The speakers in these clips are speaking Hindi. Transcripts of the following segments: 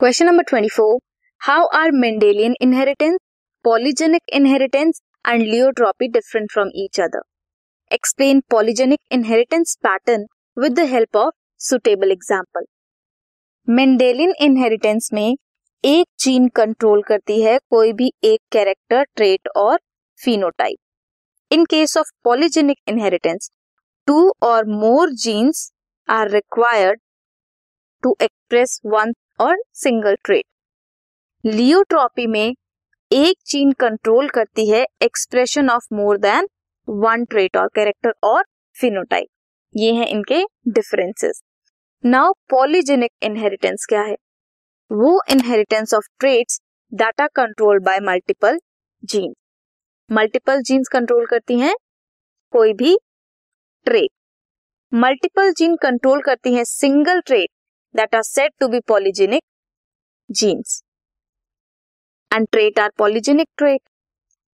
Question number 24. How are Mendelian inheritance, polygenic inheritance, and leuotropy different from each other? Explain polygenic inheritance pattern with the help of suitable example. Mendelian inheritance में एक जीन कंट्रोल करती है कोई भी एक कैरेक्टर ट्रेट और phenotype in case of polygenic inheritance two or more genes are required to express one or single trait pleiotropy में एक जीन कंट्रोल करती है expression of more than one trait और कैरेक्टर और फिनोटाइप ये हैं इनके डिफरेंसेस नाउ पॉलीजेनिक इनहेरिटेंस क्या है? वो inheritance of traits that are controlled by multiple gene multiple genes control करती हैं कोई भी ट्रेट मल्टीपल जीन कंट्रोल करती हैं single trait that are said to be polygenic genes. And trait are polygenic trait.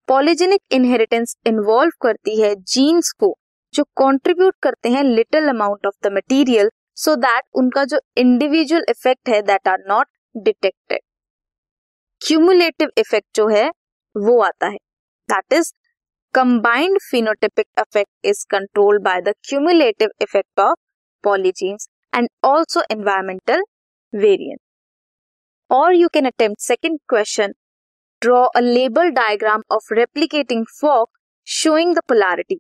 Polygenic inheritance involve करती है जीन्स को, जो कंट्रीब्यूट करते हैं little amount of the material so that उनका जो इंडिविजुअल इफ़ेक्ट है that are not detected cumulative effect जो है, वो आता है that is combined phenotypic effect is controlled by the cumulative effect of polygenes and also environmental variance. Or you can attempt second question. Draw a label diagram of replicating fork showing the polarity.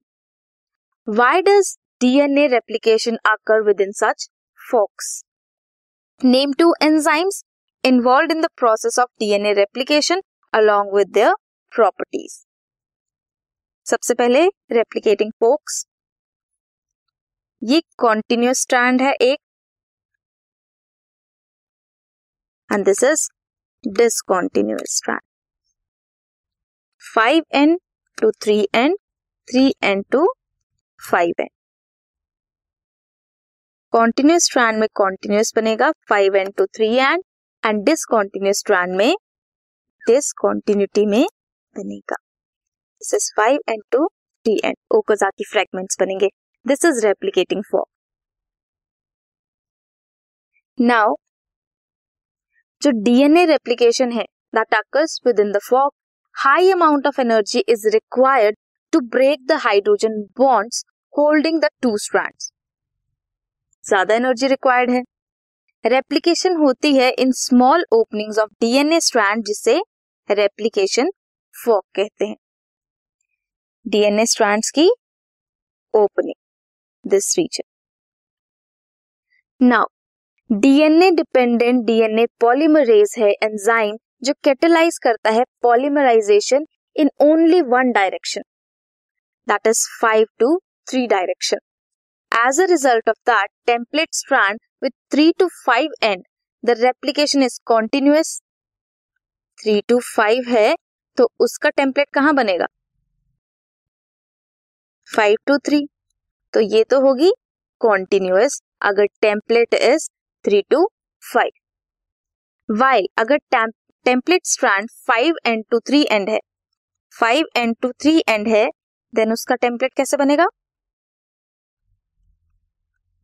Why does DNA replication occur within such forks? Name two enzymes involved in the process of DNA replication along with their properties. सबसे पहले replicating forks ये कॉन्टिन्यूस स्ट्रैंड है एक and this is discontinuous strand five end to three end three end to five end continuous strand में कॉन्टिन्यूस बनेगा five end to three end and discontinuous strand में डिसकॉन्टिन्यूटी में बनेगा. This is five end to three end Okazaki fragments बनेंगे. This is replicating form now जो डीएनए रेप्लीकेशन है that occurs within the fork high amount of energy is required to break the hydrogen bonds holding the two strands ज़्यादा एनर्जी रिक्वायर्ड है। रेप्लीकेशन होती है in small openings of DNA strand जिसे रेप्लीकेशन फॉक कहते हैं। डीएनए स्ट्रैंड्स की opening this region now DNA dependent DNA polymerase है एंजाइम जो कैटेलाइज करता है polymerisation in only one direction that is five to three direction as a result of that template strand with three to five and the replication is continuous three to five है तो उसका टेम्पलेट कहाँ बनेगा? फाइव टू थ्री तो ये तो होगी कॉन्टिन्यूस अगर template is three to five while अगर template strand five end to three end है five end to three end है देन उसका टेम्पलेट कैसे बनेगा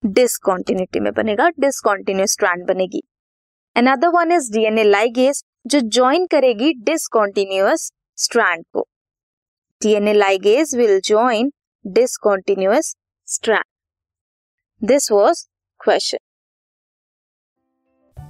डिसकॉन्टिन्यूटी में बनेगा डिसकॉन्टिन्यूस स्ट्रैंड बनेगी another one is DNA ligase जो ज्वाइन करेगी डिसकॉन्टिन्यूस स्ट्रैंड को DNA ligase will join discontinuous strand. This was question.